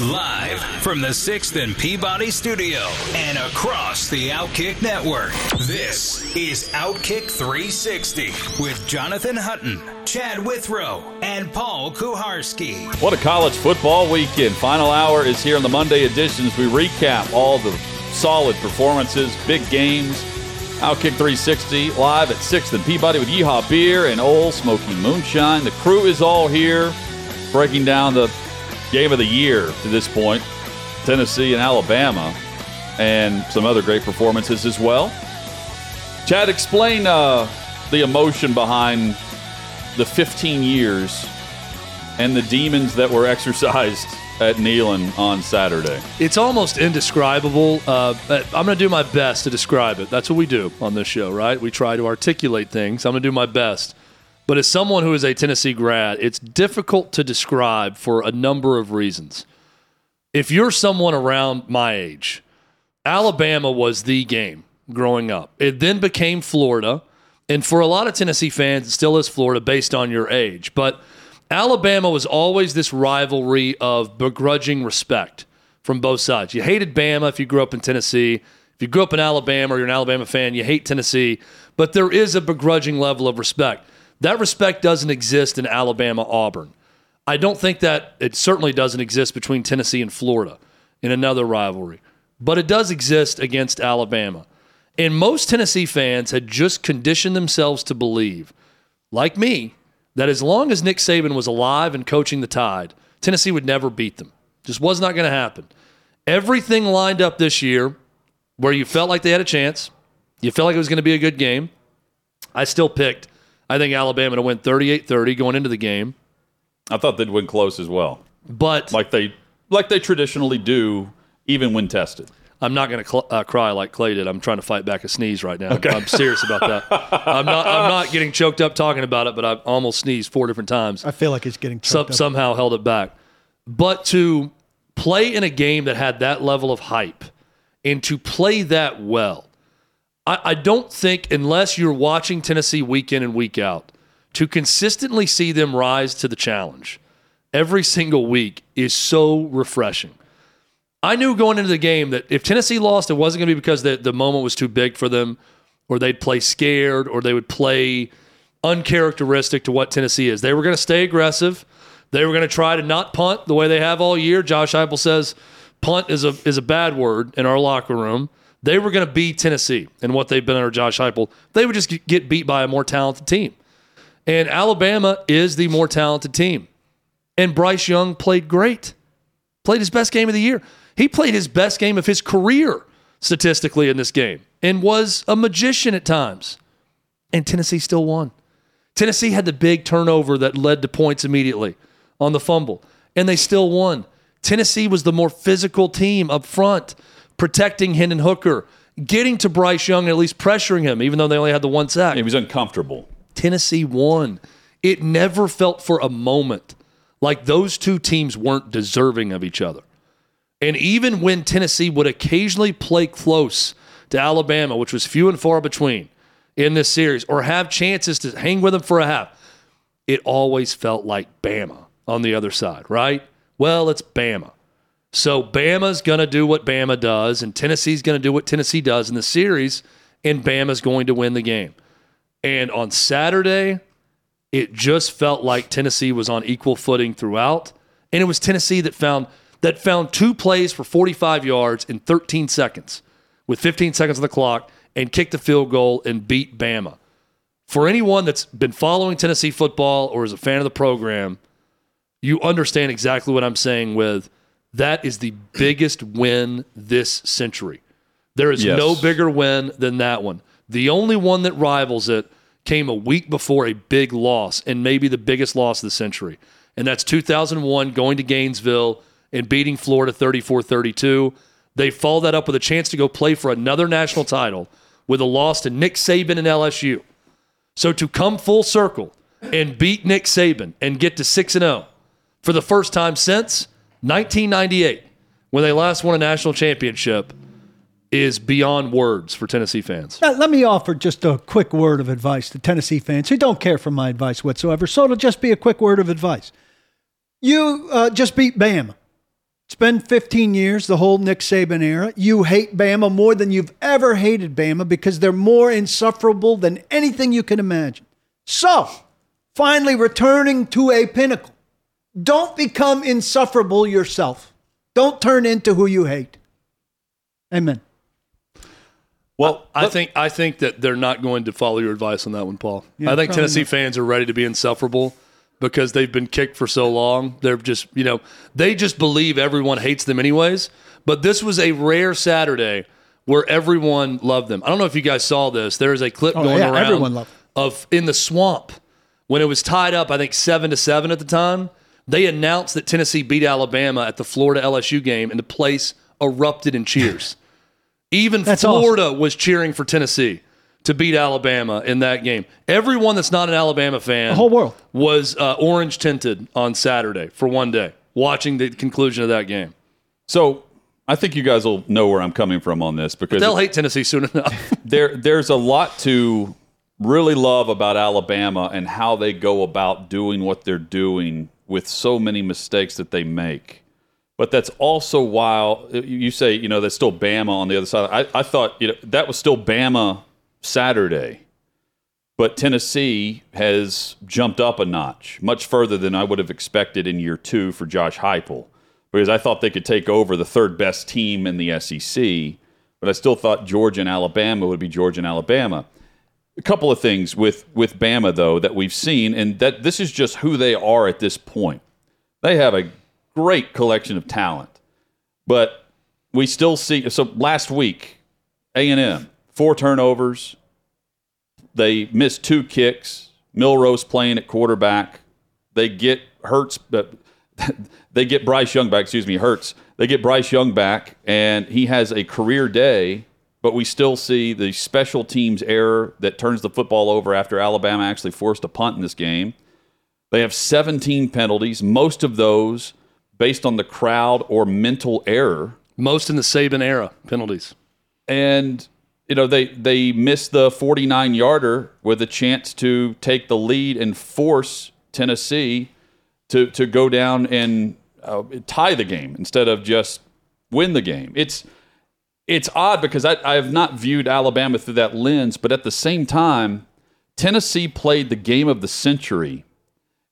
Live from the 6th and Peabody studio and across the Outkick network. This is Outkick 360 with Jonathan Hutton, Chad Withrow, and Paul Kuharsky. What a college football weekend. Final hour is here on the Monday editions. we recap all the solid performances, big games. Outkick 360 live at 6th and Peabody with Yeehaw Beer and Ole Smoky Moonshine. The crew is all here breaking down the game of the year to this point Tennessee and Alabama, and some other great performances as well. Chad, explain uh, the emotion behind the 15 years and the demons that were exercised at Neyland on Saturday. It's almost indescribable. Uh, I'm going to do my best to describe it. That's what we do on this show, right? We try to articulate things. I'm going to do my best. But as someone who is a Tennessee grad, it's difficult to describe for a number of reasons. If you're someone around my age, Alabama was the game growing up. It then became Florida. And for a lot of Tennessee fans, it still is Florida based on your age. But Alabama was always this rivalry of begrudging respect from both sides. You hated Bama if you grew up in Tennessee. If you grew up in Alabama or you're an Alabama fan, you hate Tennessee. But there is a begrudging level of respect. That respect doesn't exist in Alabama Auburn. I don't think that it certainly doesn't exist between Tennessee and Florida in another rivalry, but it does exist against Alabama. And most Tennessee fans had just conditioned themselves to believe, like me, that as long as Nick Saban was alive and coaching the Tide, Tennessee would never beat them. Just was not going to happen. Everything lined up this year where you felt like they had a chance. You felt like it was going to be a good game. I still picked, I think, Alabama to win 38 30 going into the game. I thought they'd win close as well, But like they like they traditionally do, even when tested. I'm not going to cl- uh, cry like Clay did. I'm trying to fight back a sneeze right now. I'm serious about that. I'm not. I'm not getting choked up talking about it, but I've almost sneezed four different times. I feel like it's getting Some, up. somehow held it back. But to play in a game that had that level of hype and to play that well, I, I don't think, unless you're watching Tennessee week in and week out, to consistently see them rise to the challenge every single week is so refreshing. I knew going into the game that if Tennessee lost, it wasn't going to be because the, the moment was too big for them, or they'd play scared, or they would play uncharacteristic to what Tennessee is. They were going to stay aggressive. They were going to try to not punt the way they have all year. Josh Heupel says punt is a is a bad word in our locker room. They were going to beat Tennessee and what they've been under Josh Heupel. They would just get beat by a more talented team. And Alabama is the more talented team. And Bryce Young played great. Played his best game of the year. He played his best game of his career statistically in this game and was a magician at times. And Tennessee still won. Tennessee had the big turnover that led to points immediately on the fumble, and they still won. Tennessee was the more physical team up front, protecting Hendon Hooker, getting to Bryce Young and at least pressuring him, even though they only had the one sack. He was uncomfortable. Tennessee won. It never felt for a moment like those two teams weren't deserving of each other. And even when Tennessee would occasionally play close to Alabama, which was few and far between in this series, or have chances to hang with them for a half, it always felt like Bama on the other side, right? Well, it's Bama. So Bama's going to do what Bama does, and Tennessee's going to do what Tennessee does in the series, and Bama's going to win the game. And on Saturday, it just felt like Tennessee was on equal footing throughout. And it was Tennessee that found that found two plays for 45 yards in 13 seconds with 15 seconds on the clock and kicked the field goal and beat Bama. For anyone that's been following Tennessee football or is a fan of the program, you understand exactly what I'm saying with that is the biggest win this century. There is Yes. no bigger win than that one. The only one that rivals it came a week before a big loss, and maybe the biggest loss of the century. And that's 2001 going to Gainesville and beating Florida 34 32. They followed that up with a chance to go play for another national title with a loss to Nick Saban and LSU. So to come full circle and beat Nick Saban and get to 6 and 0 for the first time since 1998 when they last won a national championship is beyond words for Tennessee fans. Now, let me offer just a quick word of advice to Tennessee fans who don't care for my advice whatsoever. So it'll just be a quick word of advice. You uh, just beat Bama. It's been 15 years, the whole Nick Saban era. You hate Bama more than you've ever hated Bama because they're more insufferable than anything you can imagine. So, finally returning to a pinnacle. Don't become insufferable yourself. Don't turn into who you hate. Amen. Well, uh, I think I think that they're not going to follow your advice on that one, Paul. Yeah, I think Tennessee not. fans are ready to be insufferable because they've been kicked for so long. They're just, you know, they just believe everyone hates them anyways. But this was a rare Saturday where everyone loved them. I don't know if you guys saw this. There is a clip Oh, going yeah, around everyone loved of in the swamp when it was tied up. I think seven to seven at the time. They announced that Tennessee beat Alabama at the Florida LSU game, and the place erupted in cheers. Even That's Florida was cheering for Tennessee to beat Alabama in that game. Everyone that's not an Alabama fan, The whole world. was uh, orange tinted on Saturday for one day, watching the conclusion of that game. so I think you guys will know where I'm coming from on this because They'll hate Tennessee soon enough. there there's a lot to really love about Alabama and how they go about doing what they're doing with so many mistakes that they make. But that's also while you say, you know, that's still Bama on the other side. I, I thought, you know, that was still Bama Saturday. But Tennessee has jumped up a notch, much further than I would have expected in year two for Josh Heupel, because I thought they could take over the third best team in the SEC, but I still thought Georgia and Alabama would be Georgia and Alabama. A couple of things with with Bama though that we've seen, and that this is just who they are at this point. They have a great collection of talent, but we still see. So last week, A and M four turnovers, they missed two kicks. Milroe's playing at quarterback. They get Hurts, but uh, they get Bryce Young back. Excuse me, Hurts. They get Bryce Young back, and he has a career day. But we still see the special teams error that turns the football over after Alabama actually forced a punt in this game. They have 17 penalties, most of those based on the crowd or mental error Most in the Saban era penalties. and you know they they missed the 49 yarder with a chance to take the lead and force Tennessee to to go down and uh, tie the game instead of just win the game. It's it's odd because I, I have not viewed Alabama through that lens, but at the same time, Tennessee played the game of the century,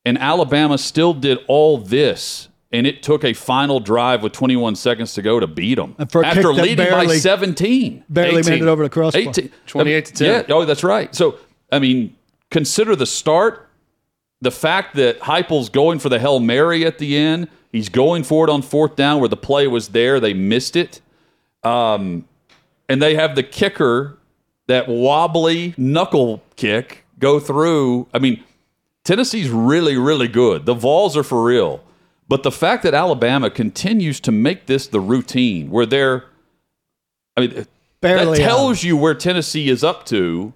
and Alabama still did all this. And it took a final drive with 21 seconds to go to beat them And for a after that leading by 17. Barely 18. made it over the crossbar. 18. 28 to 10. Yeah, oh, that's right. So, I mean, consider the start, the fact that Heupel's going for the Hail Mary at the end. He's going for it on fourth down where the play was there. They missed it. Um, and they have the kicker, that wobbly knuckle kick, go through. I mean, Tennessee's really, really good. The Vols are for real. But the fact that Alabama continues to make this the routine where they're, I mean, Barely that out. tells you where Tennessee is up to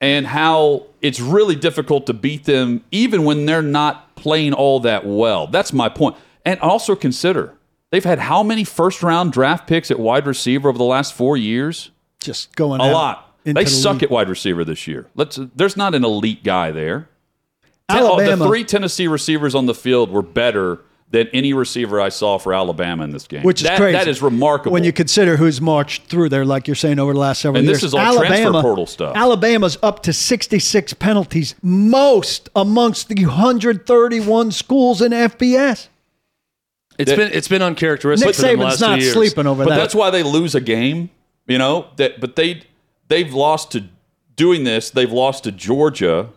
and how it's really difficult to beat them even when they're not playing all that well. That's my point. And also consider they've had how many first round draft picks at wide receiver over the last four years? Just going A lot. They the suck lead. at wide receiver this year. Let's. There's not an elite guy there. Oh, Alabama- the three Tennessee receivers on the field were better than any receiver I saw for Alabama in this game. which is That- crazy. That is remarkable. when you consider who's marched through there, like you're saying over the last several And years. this is all transfer portal stuff. Alabama's up to 66 penalties, most amongst the 131 schools in FBS. It's That- been it's been uncharacteristic Nick for them Saban's last not two years. sleeping over but that. that's why they lose a game. You know that. But they they've lost to doing this. They've lost to Georgia,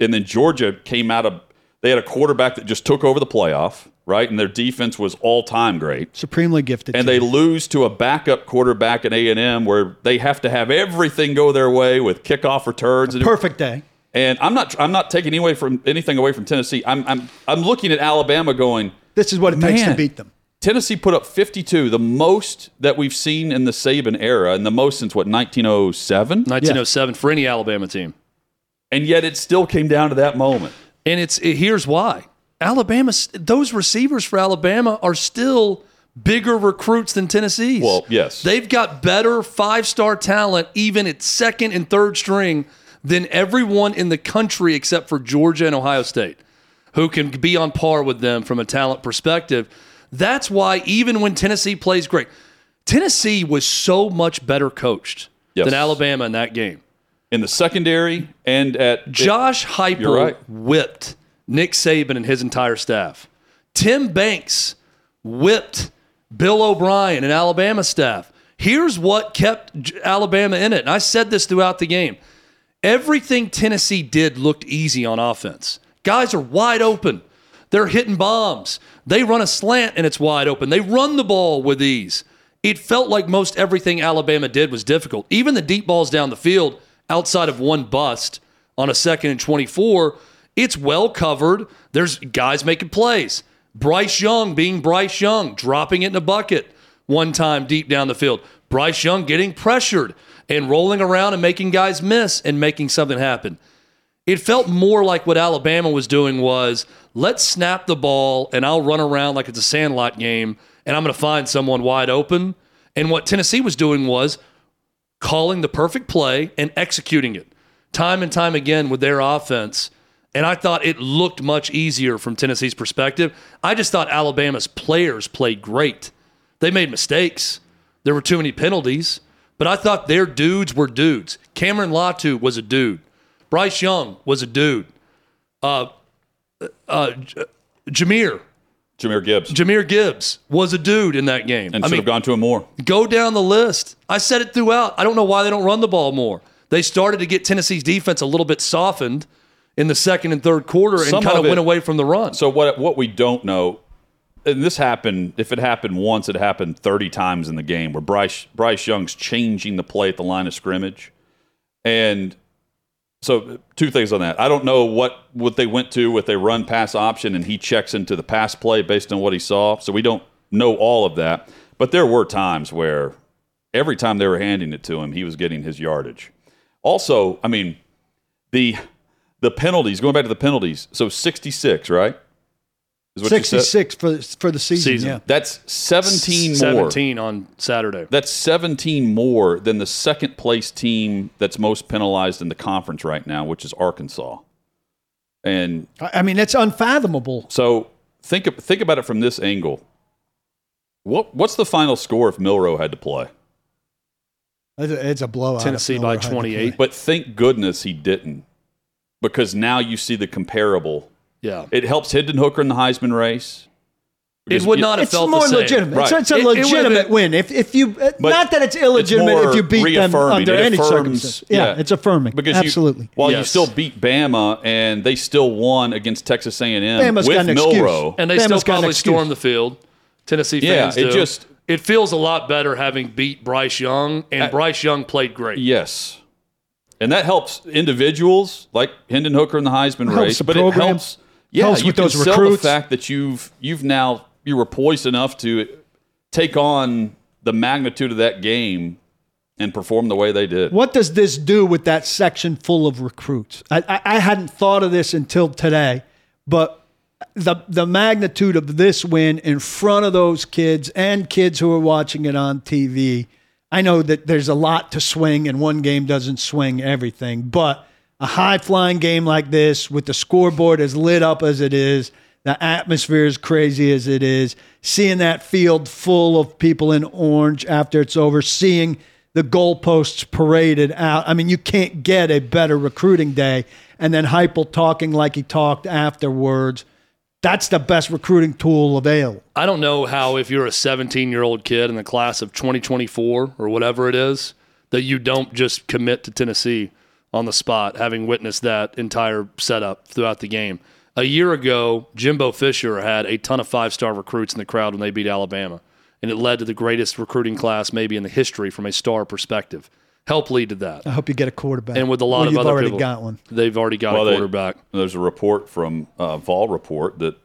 and then Georgia came out of. They had a quarterback that just took over the playoff, right? And their defense was all time great. Supremely gifted. and team. they lose to a backup quarterback at A and M, where they have to have everything go their way with kickoff returns. And, perfect day. and I'm not I'm not taking away from anything away from Tennessee. I'm I'm I'm looking at Alabama going, This is what it takes to beat them. Tennessee put up 52, the most that we've seen in the Saban era, and the most since what 1907, 1907 for any Alabama team. and yet it still came down to that moment. And it's it- here's why. Alabama those receivers for Alabama are still bigger recruits than Tennessee's. Well, yes. They've got better five-star talent even at second and third string than everyone in the country except for Georgia and Ohio State who can be on par with them from a talent perspective. That's why even when Tennessee plays great, Tennessee was so much better coached Yes. than Alabama in that game. In the secondary and at Josh Heupel right. whipped Nick Saban and his entire staff. Tim Banks whipped Bill O'Brien and Alabama staff. Here's what kept Alabama in it. And I said this throughout the game. Everything Tennessee did looked easy on offense. Guys are wide open. They're hitting bombs. They run a slant and it's wide open. They run the ball with ease. It felt like most everything Alabama did was difficult. Even the deep balls down the field, outside of one bust on a second and 24, it's well covered. There's guys making plays. Bryce Young being Bryce Young, dropping it in a bucket one time deep down the field. Bryce Young getting pressured and rolling around and making guys miss and making something happen. It felt more like what Alabama was doing was let's snap the ball and I'll run around like it's a sandlot game and I'm going to find someone wide open. And what Tennessee was doing was calling the perfect play and executing it time and time again with their offense. And I thought it looked much easier from Tennessee's perspective. I just thought Alabama's players played great. They made mistakes. There were too many penalties, but I thought their dudes were dudes. Cameron Latu was a dude. Bryce Young was a dude. Uh, uh, J- Jahmyr, Jahmyr Gibbs Jahmyr Gibbs was a dude in that game. and I should mean, have gone to him more. Go down the list. I said it throughout. I don't know why they don't run the ball more. They started to get Tennessee's defense a little bit softened in the second and third quarter and Some kind of it- went away from the run. So what what we don't know, and this happened. If it happened once, it happened thirty times in the game where Bryce Bryce Young's changing the play at the line of scrimmage, and so two things on that. I don't know what what they went to with a run pass option, and he checks into the pass play based on what he saw. So we don't know all of that, but there were times where every time they were handing it to him, he was getting his yardage. Also, I mean, the the penalties. Going back to the penalties. So sixty six, right? Is what you said? 66 for, for the season, Season. yeah. That's 17 more. 17 on Saturday. That's 17 more than the second place team that's most penalized in the conference right now, which is Arkansas. And I I mean, it's unfathomable. so think think about it from this angle. What what's the final score if Milroe had to play? It's a, it's a blowout. Tennessee by Miller had to 28. But thank goodness he didn't. Because now you see the comparable. Yeah. It helps Hendon Hooker in the Heisman race. It would you- not have It's felt more the same. legitimate. It's, Right. it's a It- it legitimate been- win. If if you uh, But not that it's it's illegitimate more if you beat them under It any affirms- circumstance. Yeah, it's affirming. because absolutely. You, while you still beat Bama and they still won against Texas A&M Bama's with got an excuse. Milroe. And they Bama's still got an probably excuse. storm the field. Tennessee Yeah, fans it do. just- it feels a lot better having beat Bryce Young, and I- Bryce Young played great. Yes. And that helps individuals like Hendon Hooker in the Heisman Helps race, the but program. it helps. Yeah, Helps you with those recruits. the fact that you've you've now you were poised enough to take on the magnitude of that game and perform the way they did. What does this do with that section full of recruits? I, I, I hadn't thought of this until today, but the the magnitude of this win in front of those kids and kids who are watching it on TV. I know that there's a lot to swing, and one game doesn't swing everything, but a high flying game like this, with the scoreboard as lit up as it is, the atmosphere as crazy as it is, seeing that field full of people in orange after it's over, seeing the goalposts paraded out. I mean, you can't get a better recruiting day. And then Heupel talking like he talked afterwards. That's the best recruiting tool available. I don't know how if you're a 17 year old kid in the class of 2024 or whatever it is that you don't just commit to Tennessee on the spot, having witnessed that entire setup throughout the game. A year ago, Jimbo Fisher had a ton of five star recruits in the crowd when they beat Alabama, and it led to the greatest recruiting class maybe in the history from a star perspective. Help lead to that. I hope you get a quarterback. And with a lot Well, of you've other already people, got one. they've already got Well, a they- quarterback. There's a report from uh, Vol Report that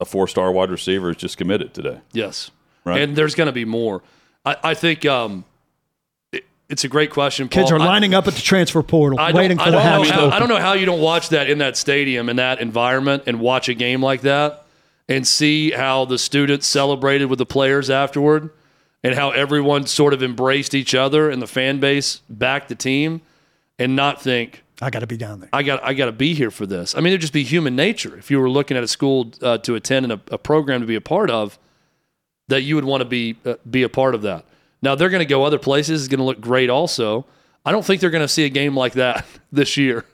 a four star wide receiver is just committed today. Yes. Right. And there's going to be more. I, I think um, it, it's a great question. Kids Paul. are I- lining up at the transfer portal, I waiting I for the know hatch open. I don't know how you don't watch that in that stadium, in that environment, and watch a game like that and see how the students celebrated with the players afterward and how everyone sort of embraced each other and the fan base backed the team and not think, I got to be down there. I got I got to be here for this. I mean, it'd just be human nature if you were looking at a school uh, to attend and a, a program to be a part of, that you would want to be uh, be a part of that. Now they're going to go other places. It's going to look great. Also, I don't think they're going to see a game like that this year,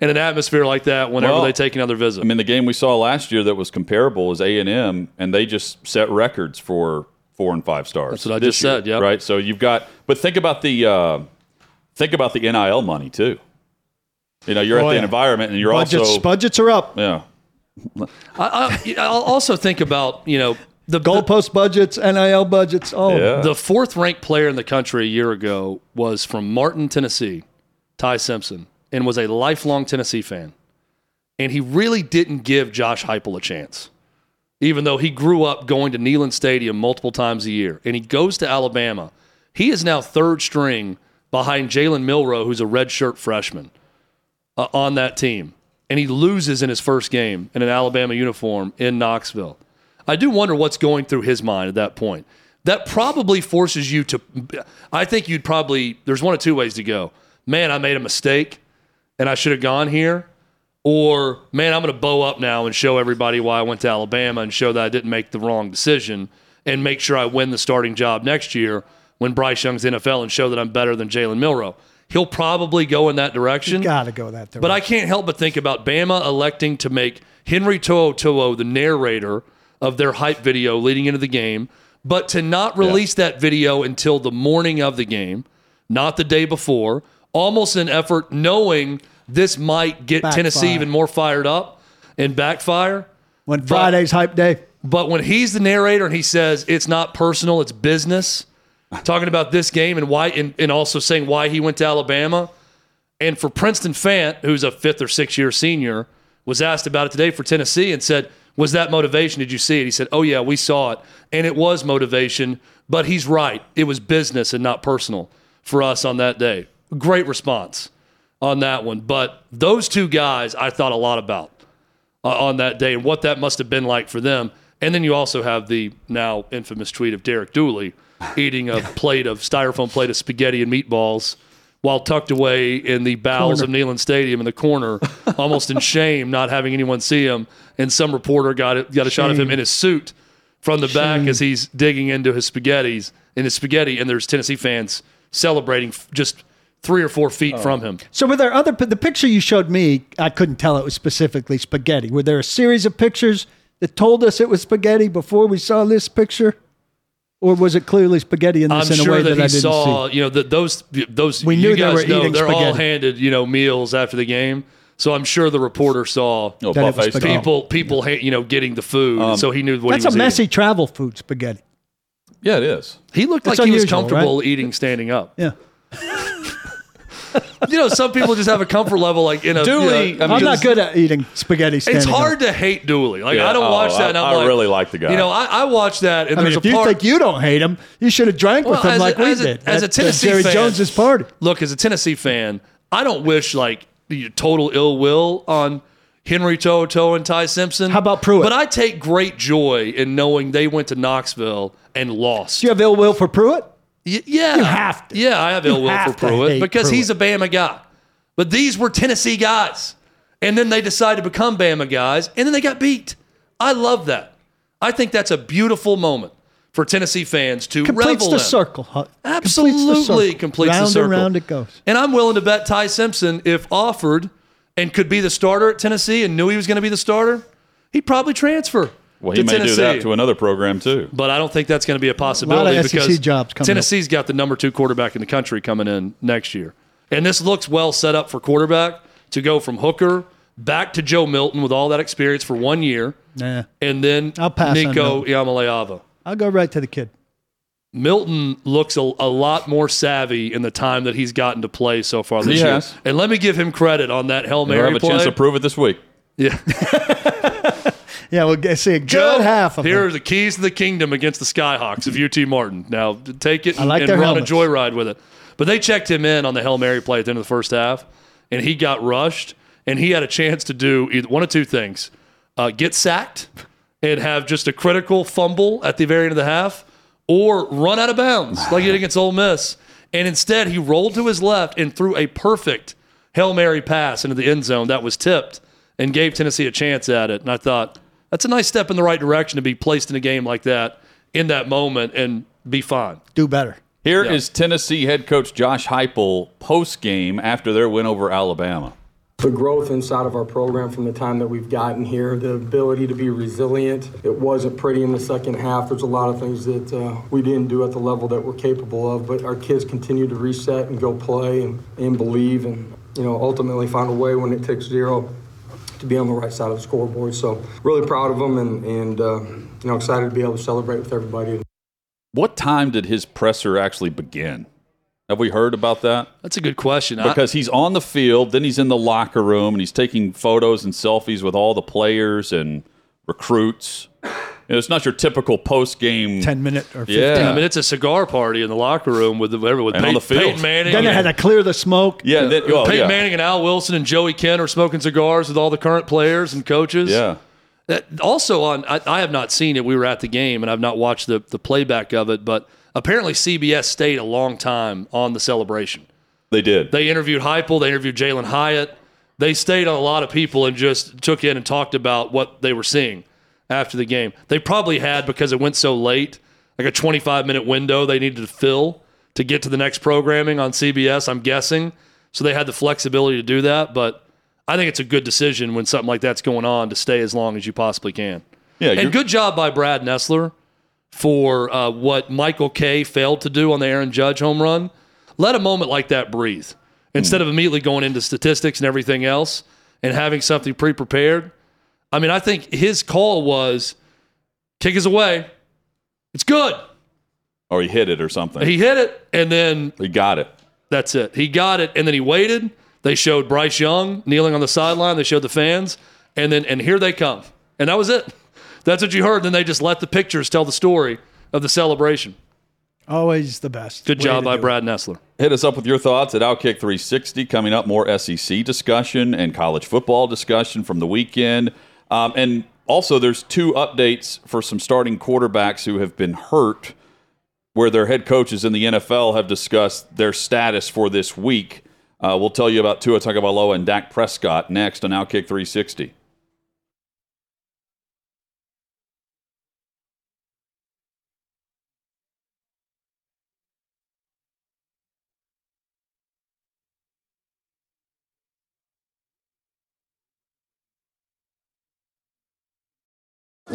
in an atmosphere like that whenever Well, they take another visit. I mean, the game we saw last year that was comparable was A and M, and they just set records for four and five stars. That's what I just year, said, yeah. Right. So you've got, but think about the uh, think about the NIL money too. You know, you're Oh, at the yeah. environment, and you're budgets, also budgets are up. yeah. I, I, I'll also think about you know the the, Goalpost budgets, NIL budgets. Oh, Yeah. the fourth ranked player in the country a year ago was from Martin, Tennessee, Ty Simpson, and was a lifelong Tennessee fan. And he really didn't give Josh Heupel a chance, even though he grew up going to Neyland Stadium multiple times a year. And he goes to Alabama. He is now third string behind Jalen Milroe, who's a redshirt freshman uh, on that team. And he loses in his first game in an Alabama uniform in Knoxville. I do wonder what's going through his mind at that point. That probably forces you to. I think you'd probably. There's one of two ways to go. Man, I made a mistake, and I should have gone here. Or man, I'm going to bow up now and show everybody why I went to Alabama and show that I didn't make the wrong decision and make sure I win the starting job next year when Bryce Young's NFL and show that I'm better than Jalen Milroe. He'll probably go in that direction. got to go that direction. But I can't help but think about Bama electing to make Henry To'o To'o the narrator of their hype video leading into the game, but to not release that video until the morning of the game, not the day before, almost an effort knowing this might get Backfire. Tennessee even more fired up and backfire. when Friday's hype day, But when he's the narrator and he says it's not personal, it's business, talking about this game and why, and, and also saying why he went to Alabama. And for Princeton Fant, who's a fifth or sixth year senior, was asked about it today for Tennessee and said, Was that motivation? Did you see it? He said, Oh, yeah, we saw it. And it was motivation, but he's right. It was business and not personal for us on that day. Great response on that one. But those two guys, I thought a lot about uh, on that day and what that must have been like for them. And then you also have the now infamous tweet of Derek Dooley eating a plate of styrofoam plate of spaghetti and meatballs while tucked away in the bowels of Neyland Stadium in the corner, almost in shame, not having anyone see him. And some reporter got it, got a shot of him in his suit from the back as he's digging into his spaghettis in his spaghetti, and there's Tennessee fans celebrating just three or four feet oh. from him. So were there other the picture you showed me? I couldn't tell it was specifically spaghetti. Were there a series of pictures that told us it was spaghetti before we saw this picture, or was it clearly spaghetti in this I'm in a sure way that, that, I he didn't saw, see? you know, that those those We you knew they guys were know eating they're all handed, you know, meals after the game. So I'm sure the reporter saw That it was buffet spaghetti. people people ha- you know getting the food, um, so he knew what That's he a messy eating. travel food spaghetti. Yeah, it is. He looked That's like he was unusual, comfortable eating standing up. Yeah, You know, some people just have a comfort level like in a. Dooley, you know, I mean, I'm not good at eating spaghetti. It's hard Up. to hate Dooley. Like Yeah, I don't oh, watch that. and I- I'm I like, really like the guy. You know, I, I watch that, and I mean, if a you think you don't hate him, you should have drank with him as a- like we as a- did as a at, uh, Tennessee Jerry fan- Jones's party. look, as a Tennessee fan, I don't wish like total ill will on Henry Toto and Ty Simpson. How about Pruitt? But I take great joy in knowing they went to Knoxville and lost. Do you have ill will for Pruitt? Y- yeah, You have to. Yeah, I have ill will for Pruitt because he's a Bama guy. But these were Tennessee guys, and then they decided to become Bama guys, and then they got beat. I love that. I think that's a beautiful moment for Tennessee fans to Completes revel the in. circle. huh? Absolutely completes round the circle. and round it goes. And I'm willing to bet Ty Simpson, if offered and could be the starter at Tennessee and knew he was going to be the starter, he'd probably transfer. Well, he may Tennessee. do that to another program too. But I don't think that's going to be a possibility SEC because jobs coming up. Tennessee's got the number two quarterback in the country coming in next year. And this looks well set up for quarterback to go from Hooker back to Joe Milton with all that experience for one year, Nah, and then I'll pass on Nico Milton. Iamaleava. I'll go right to the kid. Milton looks a, a lot more savvy in the time that he's gotten to play so far this He year. And let me give him credit on that Hail You'll have a play. chance to prove it this week. yeah. Yeah, we'll get, see a good Joe, half of here them. are the keys to the kingdom against the Skyhawks of UT Martin. Now take it and, like and run helmets. a joyride with it. But they checked him in on the Hail Mary play at the end of the first half, and he got rushed, and he had a chance to do either one of two things: uh, get sacked and have just a critical fumble at the very end of the half, or run out of bounds like he did against Ole Miss. And instead, he rolled to his left and threw a perfect Hail Mary pass into the end zone that was tipped and gave Tennessee a chance at it. And I thought, that's a nice step in the right direction to be placed in a game like that in that moment and be fine. Do better. Here is Tennessee head coach Josh Heupel post game after their win over Alabama. The growth inside of our program from the time that we've gotten here, the ability to be resilient. It wasn't pretty in the second half. There's a lot of things that uh, we didn't do at the level that we're capable of, but our kids continue to reset and go play and, and believe and, you know, ultimately find a way when it takes zero to be on the right side of the scoreboard. So really proud of him and, and uh, you know, excited to be able to celebrate with everybody. What time did his presser actually begin? Have we heard about that? That's a good question. I- Because he's on the field, then he's in the locker room, and he's taking photos and selfies with all the players and recruits. You know, it's not your typical post game. 10 minute or 15. Yeah. I mean, it's a cigar party in the locker room with the, with And on the field. Peyton Manning. Then they had to clear the smoke. Yeah, then, oh, Peyton yeah. Manning and Al Wilson and Joey Kent are smoking cigars with all the current players and coaches. Yeah. That also on, I, I have not seen it. We were at the game and I've not watched the the playback of it, but apparently CBS stayed a long time on the celebration. They did. They interviewed Heupel, they interviewed Jalin Hyatt. They stayed on a lot of people and just took in and talked about what they were seeing after the game. They probably had because it went so late, like a 25 minute window they needed to fill to get to the next programming on CBS. I'm guessing, so they had the flexibility to do that. But I think it's a good decision when something like that's going on to stay as long as you possibly can. yeah, And good job by Brad Nessler for uh, what Michael Kay failed to do on the Aaron Judge home run. Let a moment like that breathe instead of immediately going into statistics and everything else and having something pre prepared. I mean, I think his call was kick is away. It's good. or he hit it or something. He, He hit it, and then he got it. that's it. He got it, and then he waited. They showed Bryce Young kneeling on the sideline. They showed the fans, and then and here they come, and that was it. That's what you heard. Then they just let the pictures tell the story of the celebration. Always the best. Good way job to by do it. Brad Nessler. Hit us up with your thoughts at Outkick 360. Coming up, more SEC discussion and college football discussion from the weekend. Um, and also, there's two updates for some starting quarterbacks who have been hurt, where their head coaches in the NFL have discussed their status for this week. Uh, we'll tell you about Tua Tagovailoa and Dak Prescott next on Outkick 360.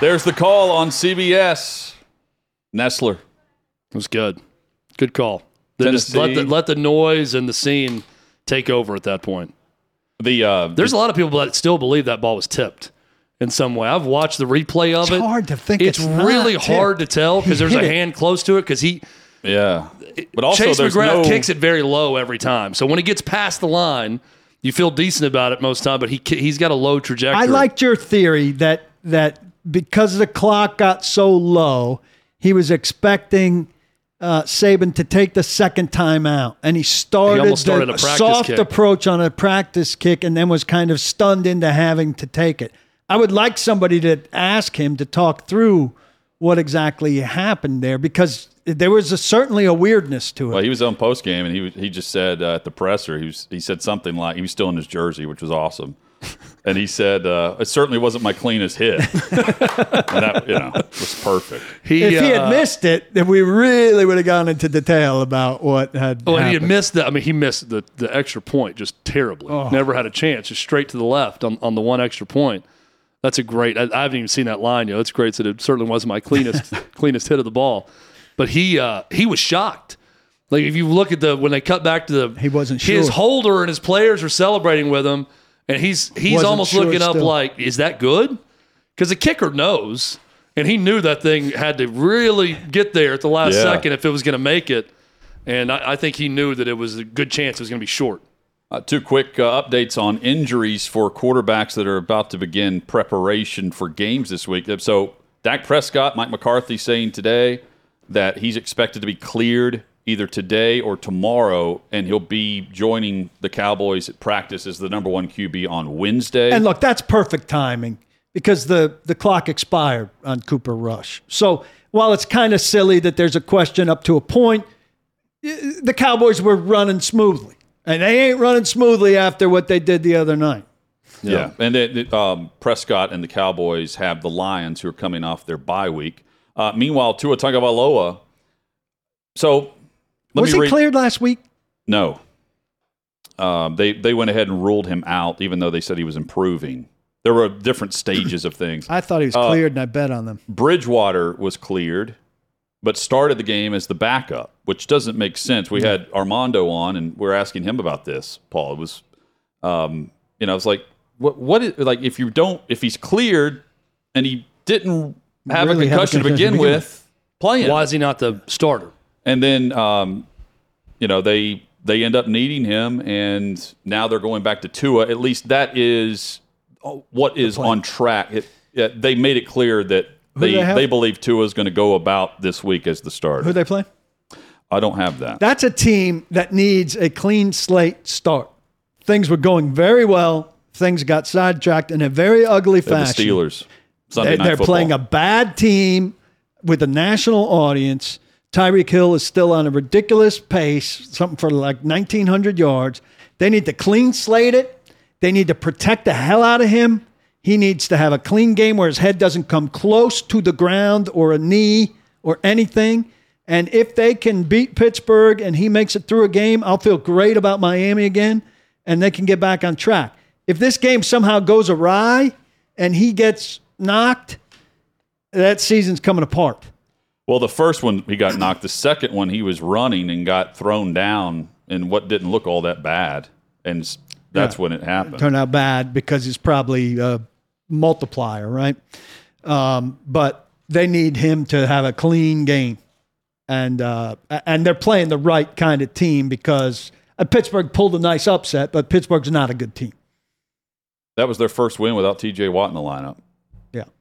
There's the call on CBS. Nessler. It was good. Good call. They just let the, let the noise and the scene take over at that point. The uh, There's a lot of people that still believe that ball was tipped in some way. I've watched the replay of It's it. hard to think It's, it's really tipped. hard to tell because there's a it. hand close to it because he yeah, but also Chase there's McGrath no kicks it very low every time. So when he gets past the line, you feel decent about it most time. But he he's got a low trajectory. I liked your theory that that because the clock got so low, he was expecting uh, Saban to take the second time out, and he started, almost started the a soft kick. approach on a practice kick, and then was kind of stunned into having to take it. I would like somebody to ask him to talk through what exactly happened there because there was a, certainly a weirdness to it. Well, he was on post game, and he he just said uh, at the presser, he was he said something like he was still in his jersey, which was awesome, and he said uh, it certainly wasn't my cleanest hit, and that you know was perfect. He, if he had uh, missed it, then we really would have gone into detail about what had Oh, and he had missed that. I mean, he missed the, the extra point just terribly. Oh. Never had a chance. Just straight to the left on, on the one extra point. That's a great. I, I haven't even seen that line yet. It's great that it certainly wasn't my cleanest cleanest hit of the ball, but he uh, he was shocked. Like if you look at the when they cut back to the He wasn't his holder and his players are celebrating with him, and he's he's Wasn't almost sure looking up still. like, is that good? Because the kicker knows, and he knew that thing had to really get there at the last Yeah. second if it was going to make it. And I, I think he knew that it was a good chance it was going to be short. Uh, two quick uh, updates on injuries for quarterbacks that are about to begin preparation for games this week. So, Dak Prescott, Mike McCarthy saying today that he's expected to be cleared either today or tomorrow, and he'll be joining the Cowboys at practice as the number one QB on Wednesday. And look, that's perfect timing because the, the clock expired on Cooper Rush. So while it's kind of silly that there's a question up to a point, the Cowboys were running smoothly. And they ain't running smoothly after what they did the other night. Yeah, and then then, um, Prescott and the Cowboys have the Lions who are coming off their bye week. Uh, meanwhile, Tua Tagovailoa. So let Was he read. cleared last week? No, um, they they went ahead and ruled him out, even though they said he was improving. There were different stages of things. I thought he was Uh, cleared and I bet on them. Bridgewater was cleared, but started the game as the backup, which doesn't make sense. We had Armando on, and we are asking him about this. Paul, it was, um, you know, I was like, what? What is like if you don't if he's cleared and he didn't have Really a have a concussion to begin to begin with, playing Why is he not the starter? And then um, you know they they end up needing him, and now they're going back to Tua. At least that is uh, what is on track. It, yeah, they made it clear that they they they believe Tua is going to go about this week as the starter. Who they play? I don't have that. That's a team that needs a clean slate start. Things were going very well. Things got sidetracked in a very ugly They're the fashion. Steelers. Sunday They- football. playing a bad team with a national audience. Tyreek Hill is still on a ridiculous pace, something for like 1,900 yards. They need to clean slate it. They need to protect the hell out of him. He needs to have a clean game where his head doesn't come close to the ground or a knee or anything. And if they can beat Pittsburgh and he makes it through a game, I'll feel great about Miami again and they can get back on track. If this game somehow goes awry and he gets knocked, that season's coming apart. Well, the first one he got knocked. The second one he was running and got thrown down in what didn't look all that bad, and that's Yeah. when it happened. Turned out bad because it's probably a multiplier, right? Um, but they need him to have a clean game, and uh, and they're playing the right kind of team because uh, Pittsburgh pulled a nice upset, but Pittsburgh's not a good team. That was their first win without T.J. Watt in the lineup.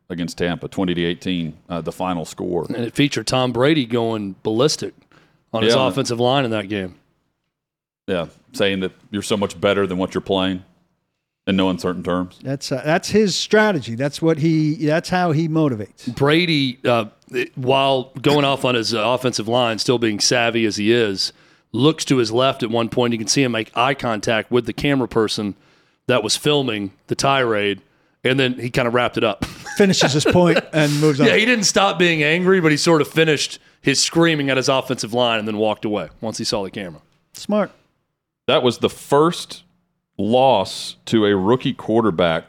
Yeah. against Tampa, twenty to eighteen, uh, the final score. And it featured Tom Brady going ballistic on his offensive line in that game. Yeah, saying that you're so much better than what you're playing, in no uncertain terms. That's uh, that's his strategy. That's what he. That's how he motivates. Brady, uh, while going off on his uh, offensive line, still being savvy as he is, looks to his left at one point. You can see him make eye contact with the camera person that was filming the tirade, and then he kind of wrapped it up. Finishes his point and moves on. yeah, he didn't stop being angry, but he sort of finished his screaming at his offensive line and then walked away once he saw the camera. Smart. That was the first loss to a rookie quarterback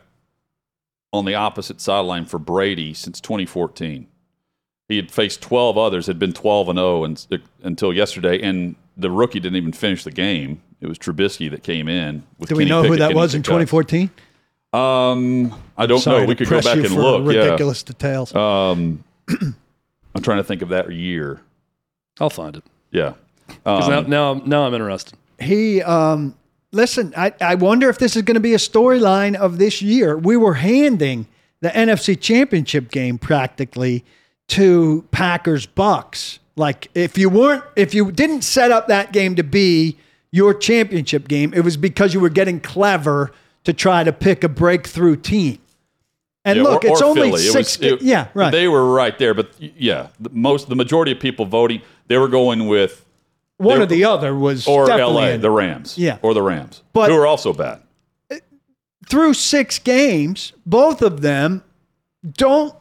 on the opposite sideline for Brady since 2014. He had faced 12 others, had been 12 and 0 and, until yesterday, and the rookie didn't even finish the game. It was Trubisky that came in. With Do we Kenny know who that getting was in kicked out. 2014? Um, I don't Sorry know. We could go press back you and for look. Ridiculous details. Um, I'm trying to think of that year. I'll find it. Yeah. 'Cause now, Um, now, I'm- now I'm interested. He, um, listen, I, I wonder if this is going to be a storyline of this year. We were handing the NFC Championship game practically to Packers Bucks. Like if you weren't, if you didn't set up that game to be your championship game, it was because you were getting clever to try to pick a breakthrough team. And Yeah, look, or- it's or only Philly. It six. was- it- yeah, right. They were right there, but yeah, the most the majority of people voting they were going with One or the other was or LA, the Rams, Yeah. or the Rams, But- who are also bad. through six games, both of them don't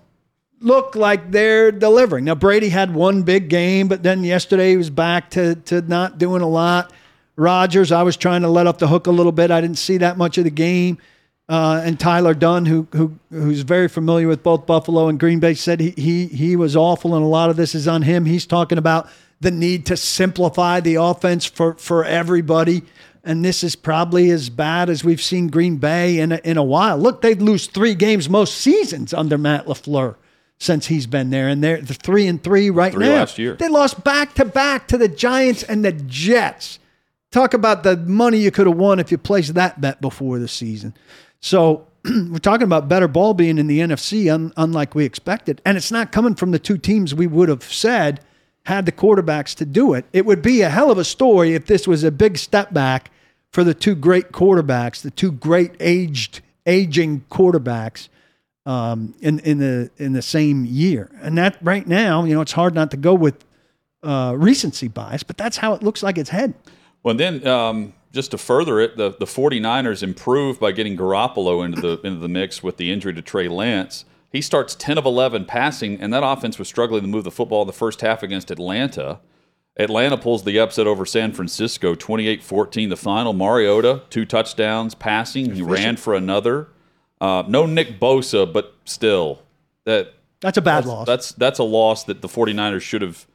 look like they're delivering. Now Brady had one big game, but then yesterday he was back to to not doing a lot. Rodgers, I was trying to let off the hook a little bit. I didn't see that much of the game. Uh, and Tyler Dunne, who who who's very familiar with both Buffalo and Green Bay, said he he he was awful, and a lot of this is on him. He's talking about the need to simplify the offense for for everybody, and this is probably as bad as we've seen Green Bay in a, in a while. Look, they'd lose three games most seasons under Matt LaFleur since he's been there, and they're the three and three right Three now. last year. They lost back to back to the Giants and the Jets. Talk about the money you could have won if you placed that bet before the season. So we're talking about better ball being in the NFC, un- unlike we expected. And it's not coming from the two teams we would have said had the quarterbacks to do it. It would be a hell of a story if this was a big step back for the two great quarterbacks, the two great aged, aging quarterbacks um, in in the in the same year. And that right now, you know, it's hard not to go with uh, recency bias, but that's how it looks like it's heading. Well, then um, just to further it, the, the 49ers improved by getting Garoppolo into the into the mix with the injury to Trey Lance. He starts 10 of 11 passing, and that offense was struggling to move the football in the first half against Atlanta. Atlanta pulls the upset over San Francisco, 28-14 the final. Mariota, two touchdowns passing. He ran for another. Uh, no Nick Bosa, but still, that That's a bad that's, loss. That's that's a loss that the 49ers should have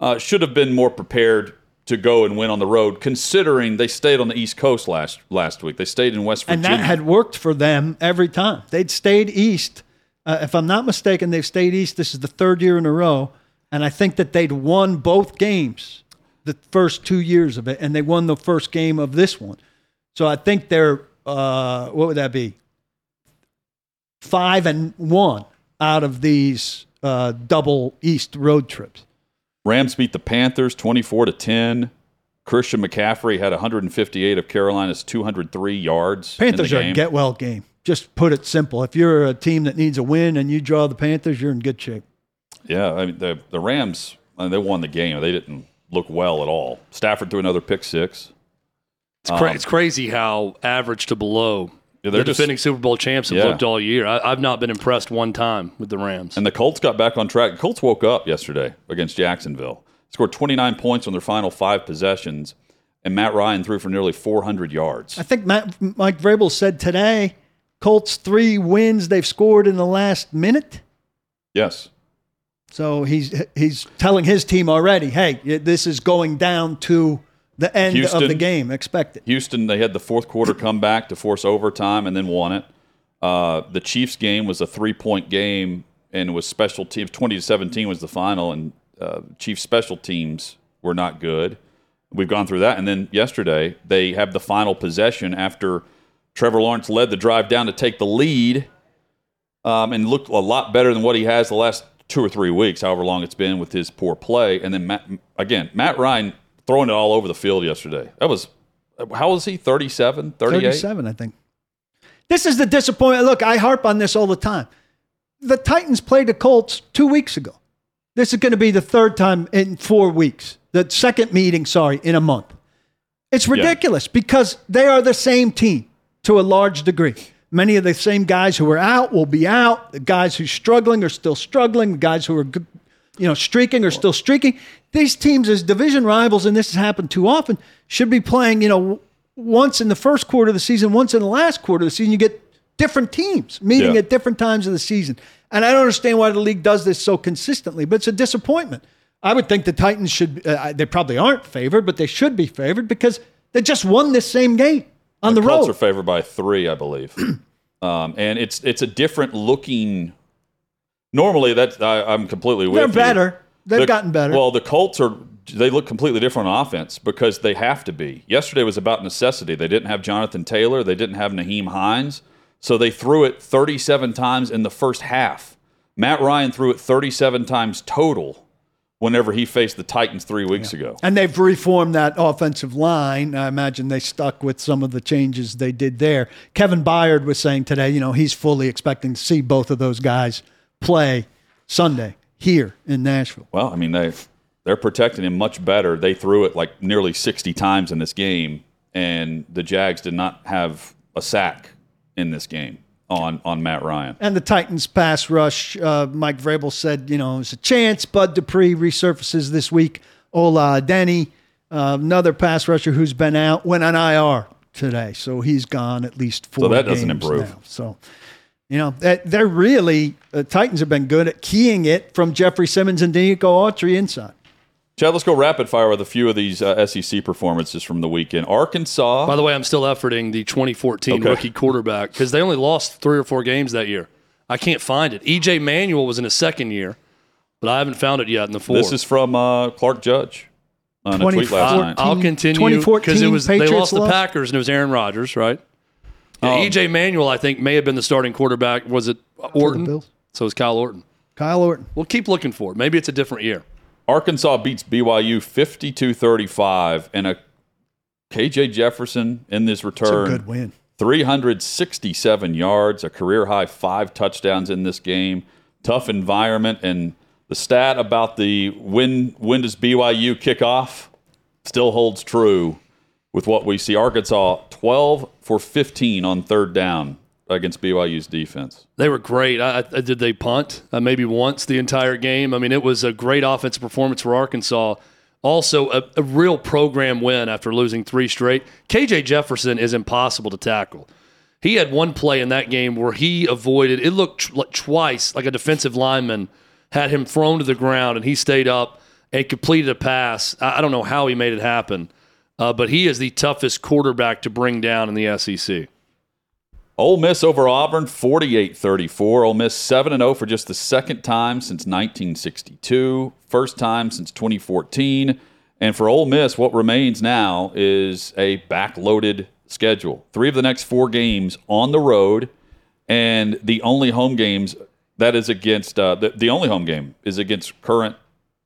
uh, should have been more prepared to go and win on the road, considering they stayed on the East Coast last last week. They stayed in West Virginia, and that had worked for them every time. They'd stayed east. Uh, if I'm not mistaken, they've stayed east. This is the third year in a row, and I think that they'd won both games the first two years of it, and they won the first game of this one. So I think they're uh, what would that be? Five and one out of these uh, double east road trips. Rams beat the Panthers 24 to 10. Christian McCaffrey had 158 of Carolina's 203 yards. Panthers in are a get well game. Just put it simple. If you're a team that needs a win and you draw the Panthers, you're in good shape. Yeah, I mean the the Rams I mean, they won the game. They didn't look well at all. Stafford threw another pick six. It's, cra- Um, it's crazy how average to below Yeah, they're the just- defending Super Bowl champs have Yeah. looked all year. I, I've not been impressed one time with the Rams. And the Colts got back on track. The Colts woke up yesterday against Jacksonville. Scored 29 points on their final five possessions, and Matt Ryan threw for nearly 400 yards. I think Matt, Mike Vrabel said today, Colts three wins they've scored in the last minute. Yes. So he's he's telling his team already, hey, this is going down to the end of the game. expected. Houston, they had the fourth quarter comeback to force overtime and then won it. Uh, the Chiefs game was a three point game and was special teams. 20 to 17 was the final, and uh, Chiefs special teams were not good. We've gone through that. And then yesterday, they have the final possession after Trevor Lawrence led the drive down to take the lead um, and looked a lot better than what he has the last two or three weeks, however long it's been with his poor play. And then, Matt, again, Matt Ryan throwing it all over the field yesterday. That was, how was he? 37, 38? 37, I think. This is the disappointment. Look, I harp on this all the time. The Titans played the Colts two weeks ago. This is going to be the third time in four weeks. The second meeting, sorry, in a month. It's ridiculous because they are the same team to a large degree. Many of the same guys who are out will be out. The guys who are struggling are still struggling. The guys who are, good- you know, streaking or still streaking. These teams, as division rivals, and this has happened too often, should be playing, you know, once in the first quarter of the season, once in the last quarter of the season. You get different teams meeting Yeah. at different times of the season. And I don't understand why the league does this so consistently, but it's a disappointment. I would think the Titans should, uh, they probably aren't favored, but they should be favored because they just won this same game on the, Colts road. are favored by three, I believe. um, and it's it's a different looking. Normally, that's I, I'm completely with They're you. better. They've The- gotten better. Well, the Colts are they look completely different on offense because they have to be. Yesterday was about necessity. They didn't have Jonathan Taylor. They didn't have Nyheim Hines. So they threw it 37 times in the first half. Matt Ryan threw it 37 times total whenever he faced the Titans three weeks ago. And they've reformed that offensive line. I imagine they stuck with some of the changes they did there. Kevin Byard was saying today, you know, he's fully expecting to see both of those guys play Sunday here in Nashville. Well, I mean they they're protecting him much better. They threw it like nearly 60 times in this game, and the Jags did not have a sack in this game on on Matt Ryan. And the Titans pass rush, uh, Mike Vrabel said, you know, it's a chance Bud Dupree resurfaces this week. Ola Adeniyi, uh, another pass rusher who's been out, went on IR today. So he's gone at least four So that doesn't improve. now. So, you know, that- they're really, the Titans have been good at keying it from Jeffrey Simmons and Nico Autry inside. Chad, let's go rapid fire with a few of these uh, SEC performances from the weekend. Arkansas. By the way, I'm still efforting the 2014 Okay. rookie quarterback because they only lost three or four games that year. I can't find it. EJ Manuel was in his second year, but I haven't found it yet in the four. This is from uh, Clark Judge on a tweet last night. I'll continue 2014 because it was they Patriots lost the? Packers and it was Aaron Rodgers, right? Yeah, Um, EJ Manuel, I think, may have been the starting quarterback. Was it Orton? Bills. So it was Kyle Orton. Kyle Orton. We'll keep looking for it. Maybe it's a different year. Arkansas beats BYU 52 35, and a KJ Jefferson in this It's a return. good win. 367 yards, a career high five touchdowns in this game. Tough environment, and the stat about the when when does BYU kick off still holds true with what we see. Arkansas 12 for 15 on third down against BYU's defense. They were great. I, I, did they punt uh, maybe once the entire game? I mean, it was a great offensive performance for Arkansas. Also, a, a real program win after losing three straight. KJ Jefferson is impossible to tackle. He had one play in that game where he avoided. It looked tr- twice like a defensive lineman had him thrown to the ground, and he stayed up and completed a pass. I, I don't know how he made it happen, uh, but he is the toughest quarterback to bring down in the SEC. Ole Miss over Auburn 48-34. Ole Miss 7 0 for just the second time since 1962, first time since 2014. And for Ole Miss, what remains now is a backloaded schedule. 3 of the next 4 games on the road and the only home games that is against uh, the, the only home game is against current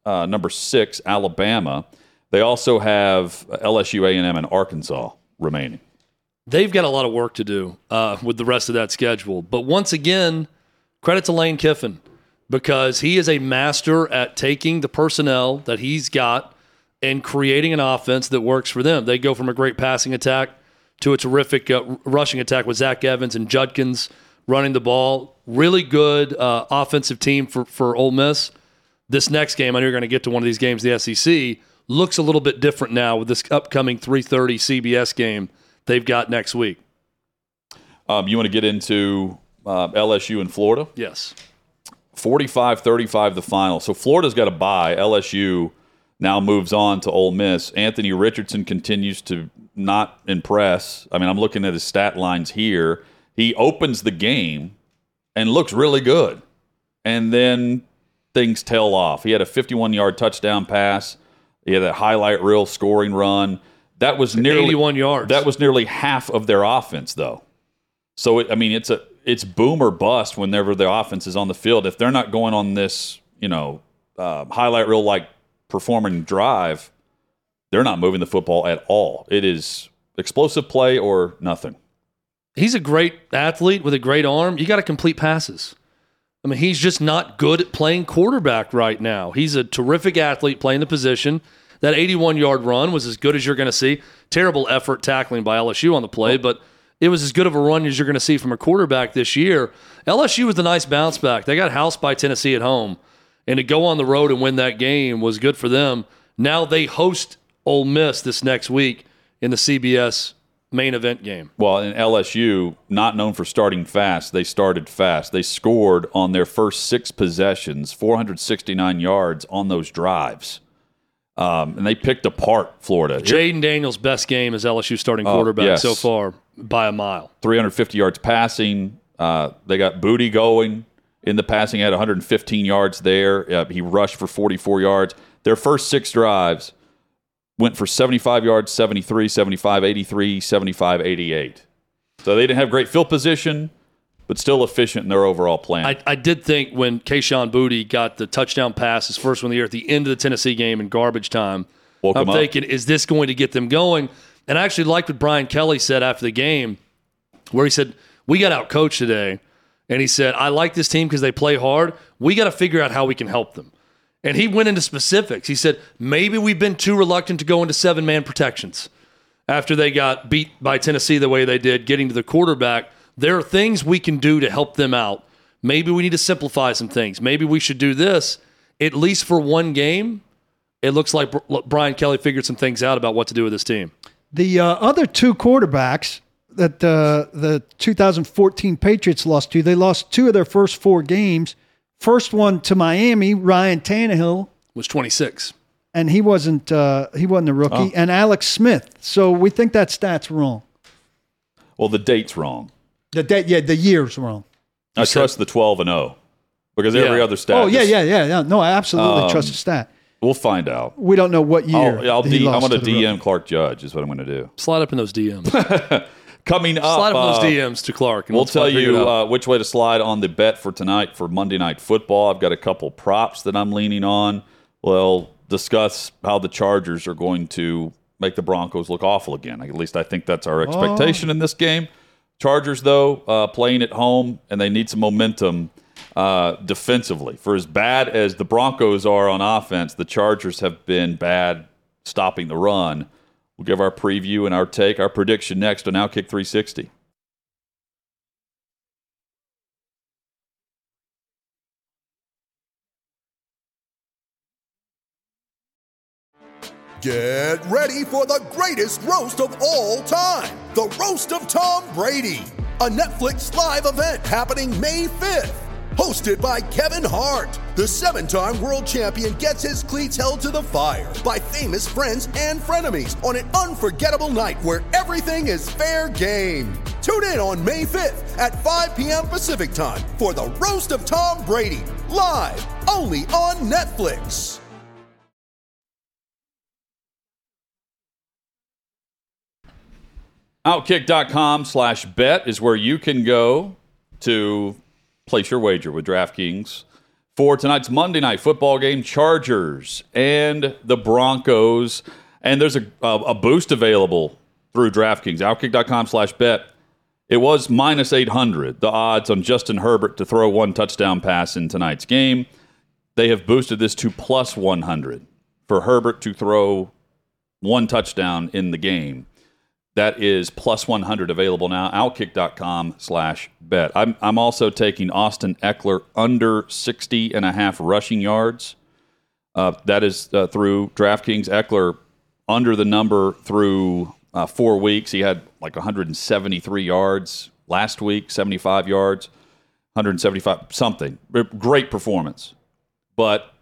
uh, number 6 Alabama. They also have LSU A&M and Arkansas remaining. they've got a lot of work to do uh, with the rest of that schedule. But once again, credit to Lane Kiffin because he is a master at taking the personnel that he's got and creating an offense that works for them. They go from a great passing attack to a terrific uh, rushing attack with Zach Evans and Judkins running the ball. Really good uh, offensive team for, for Ole Miss. This next game, I know you're going to get to one of these games, the SEC, looks a little bit different now with this upcoming 3:30 CBS game they've got next week. Um, you want to get into uh, LSU in Florida? Yes. 45 35 the final. So Florida's got a bye. LSU now moves on to Ole Miss. Anthony Richardson continues to not impress. I mean, I'm looking at his stat lines here. He opens the game and looks really good. And then things tail off. He had a 51 yard touchdown pass. He that highlight reel scoring run. That was nearly 81 yards. That was nearly half of their offense, though. So it, I mean, it's a it's boom or bust whenever the offense is on the field. If they're not going on this, you know, uh, highlight reel like performing drive, they're not moving the football at all. It is explosive play or nothing. He's a great athlete with a great arm. You got to complete passes. I mean, he's just not good at playing quarterback right now. He's a terrific athlete playing the position. That 81 yard run was as good as you're going to see. Terrible effort tackling by LSU on the play, but it was as good of a run as you're going to see from a quarterback this year. LSU was a nice bounce back. They got housed by Tennessee at home, and to go on the road and win that game was good for them. Now they host Ole Miss this next week in the CBS main event game. Well, in LSU, not known for starting fast, they started fast. They scored on their first six possessions, 469 yards on those drives. Um, and they picked apart Florida. Jayden Daniels' best game as LSU starting Oh, quarterback yes. so far by a mile. 350 yards passing. Uh, they got Boutte going in the passing, had 115 yards there. Uh, he rushed for 44 yards. Their first six drives went for 75 yards, 73, 75, 83, 75, 88. So they didn't have great field position. but still efficient in their overall plan. I, I did think when Kayshon Boutte got the touchdown pass, his first one of the year at the end of the Tennessee game in garbage time, Woke I'm thinking, is this going to get them going? And I actually liked what Brian Kelly said after the game, where he said, We got out coached today. And he said, I like this team because they play hard. We got to figure out how we can help them. And he went into specifics. He said, maybe we've been too reluctant to go into seven man protections after they got beat by Tennessee the way they did, getting to the quarterback. There are things we can do to help them out. Maybe we need to simplify some things. Maybe we should do this. At least for one game, it looks like Brian Kelly figured some things out about what to do with this team. The uh, other two quarterbacks that uh, the 2014 Patriots lost to, they lost two of their first four games. First one to Miami, Ryan Tannehill, Was 26. and he wasn't uh, he wasn't a rookie, Oh. and Alex Smith. So we think that stat's wrong. well, the date's wrong. The date, yeah, the year's wrong. I trust the 12 and 0 because every other stat. oh yeah, just- yeah, yeah, yeah. No, I absolutely Um, trust the stat. We'll find out. We don't know what year. I'll, I'll he D, I'm going to to DM. Clark Judge, is what I'm going to do. Slide up in those DMs. Coming up, Slide up uh, those DMs to Clark. And We'll tell you uh, which way to slide on the bet for tonight for Monday Night Football. I've got a couple props that I'm leaning on. We'll discuss how the Chargers are going to make the Broncos look awful again. At least I think that's our expectation in this game. Chargers, though, uh, playing at home, and they need some momentum uh, defensively. For as bad as the Broncos are on offense, the Chargers have been bad stopping the run. We'll give our preview and our take, our prediction next on Outkick 360. Get ready for the greatest roast of all time the Roast of Tom Brady, a Netflix live event happening May 5th. Hosted by Kevin Hart, the seven time world champion gets his cleats held to the fire by famous friends and frenemies on an unforgettable night where everything is fair game. Tune in on May 5th at 5 p.m. Pacific time for the Roast of Tom Brady, live only on Netflix. Outkick.com slash bet is where you can go to place your wager with DraftKings for tonight's Monday night football game, Chargers and the Broncos. And there's a, a, a boost available through DraftKings. Outkick.com slash bet. It was minus 800, the odds on Justin Herbert to throw one touchdown pass in tonight's game. They have boosted this to plus 100 for Herbert to throw one touchdown in the game. That is plus 100 available now. Outkick.com slash bet. I'm, I'm also taking Austin Ekeler under 60 and a half rushing yards. Uh, that is uh, through DraftKings. Eckler under the number through uh, four weeks. He had like 173 yards last week, 75 yards, 175 something. Great performance. But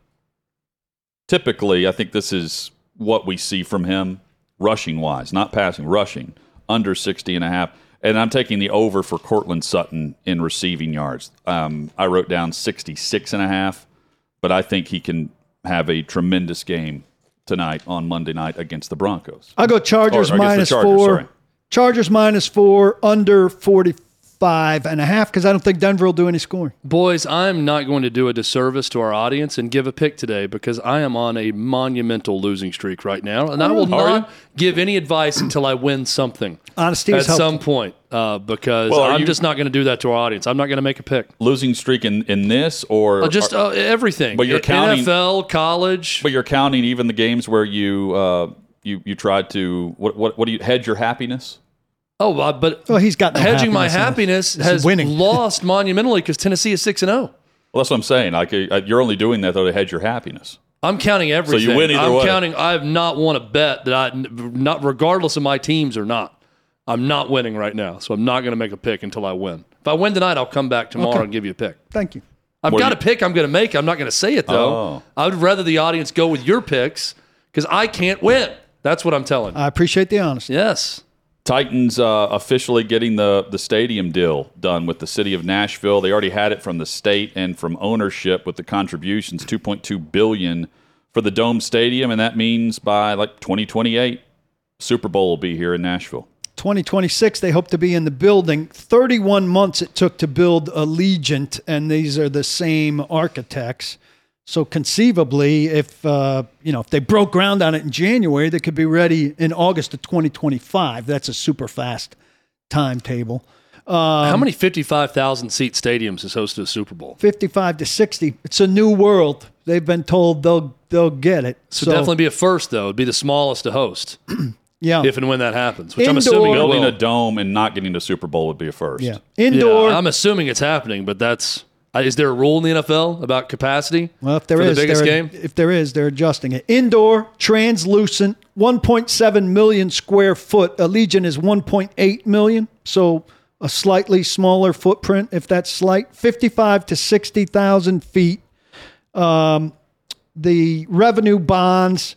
typically, I think this is what we see from him rushing wise, not passing, rushing under 60 and a half. And I'm taking the over for Courtland Sutton in receiving yards. Um, I wrote down 66 and a half, but I think he can have a tremendous game tonight on Monday night against the Broncos. I'll go Chargers Or the minus Chargers, four. sorry. Chargers minus four, under 45 and a half, because I don't think Denver will do any scoring. Boys, I'm not going to do a disservice to our audience and give a pick today because I am on a monumental losing streak right now, and I will Are not give any advice until I win something Honesty at is some point uh, because Well, I'm you- just not going to do that to our audience. I'm not going to make a pick. Losing streak in, in this or Uh, just uh, everything. But you're counting- NFL, college. but you're counting even the games where you uh, you you tried to what what what do you hedge your happiness? Oh, uh, but Well, he's got no hedging my happiness happiness in this. This is has winning. lost monumentally because Tennessee is six and oh. zero. Well, that's what I'm saying. Like uh, you're only doing that though to hedge your happiness. I'm counting everything. So you win either I'm way. counting. I have not won a bet that I, not regardless of my teams or not. I'm not winning right now, so I'm not going to make a pick until I win. If I win tonight, I'll come back tomorrow Okay. and give you a pick. Thank you. I've What got do a pick I'm going to make. I'm not going to say it though. Oh. I would rather the audience go with your picks because I can't win. That's what I'm telling. I appreciate the honesty. yes. Titans uh, officially getting the the stadium deal done with the city of Nashville. They already had it from the state and from ownership with the contributions, 2.2 billion for the dome stadium, and that means by like 2028, Super Bowl will be here in Nashville. 2026, they hope to be in the building. 31 months it took to build Allegiant, and these are the same architects. So conceivably, if uh, you know if they broke ground on it in January, they could be ready in August of 2025. That's a super fast timetable. Um, How many 55,000 seat stadiums has hosted a Super Bowl? 55 to 60. It's a new world. They've been told they'll they'll get it. So, definitely be a first, though. It'd be the smallest to host. Yeah. If and when that happens, which I'm assuming Building will. a dome and not getting to Super Bowl would be a first. Yeah. Indoor. Yeah, I'm assuming it's happening, but that's. Uh, Is there a rule in the NFL about capacity? Well, if there for is, the biggest game, if there is, they're adjusting it. Indoor, translucent, 1.7 million square foot. Allegiant is 1.8 million, so a slightly smaller footprint, if that's slight. 55 to 60,000 feet. Um, the revenue bonds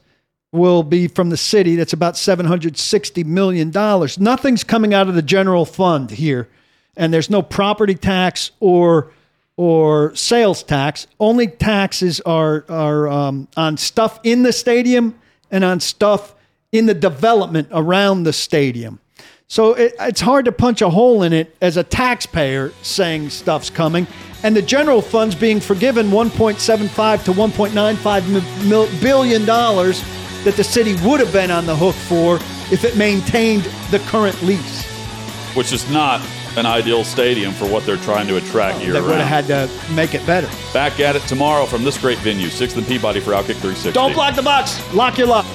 will be from the city. That's about $760 million. Nothing's coming out of the general fund here. And there's no property tax or or sales tax. Only taxes are are um, on stuff in the stadium and on stuff in the development around the stadium. So it, it's hard to punch a hole in it as a taxpayer saying stuff's coming, and the general fund's being forgiven 1.75 to 1.95 mi- mil- billion dollars that the city would have been on the hook for if it maintained the current lease. Which is not an ideal stadium for what they're trying to attract year They would have had to make it better. Back at it tomorrow from this great venue, 6th and Peabody for Outkick 360. Don't block the box. Lock your lock.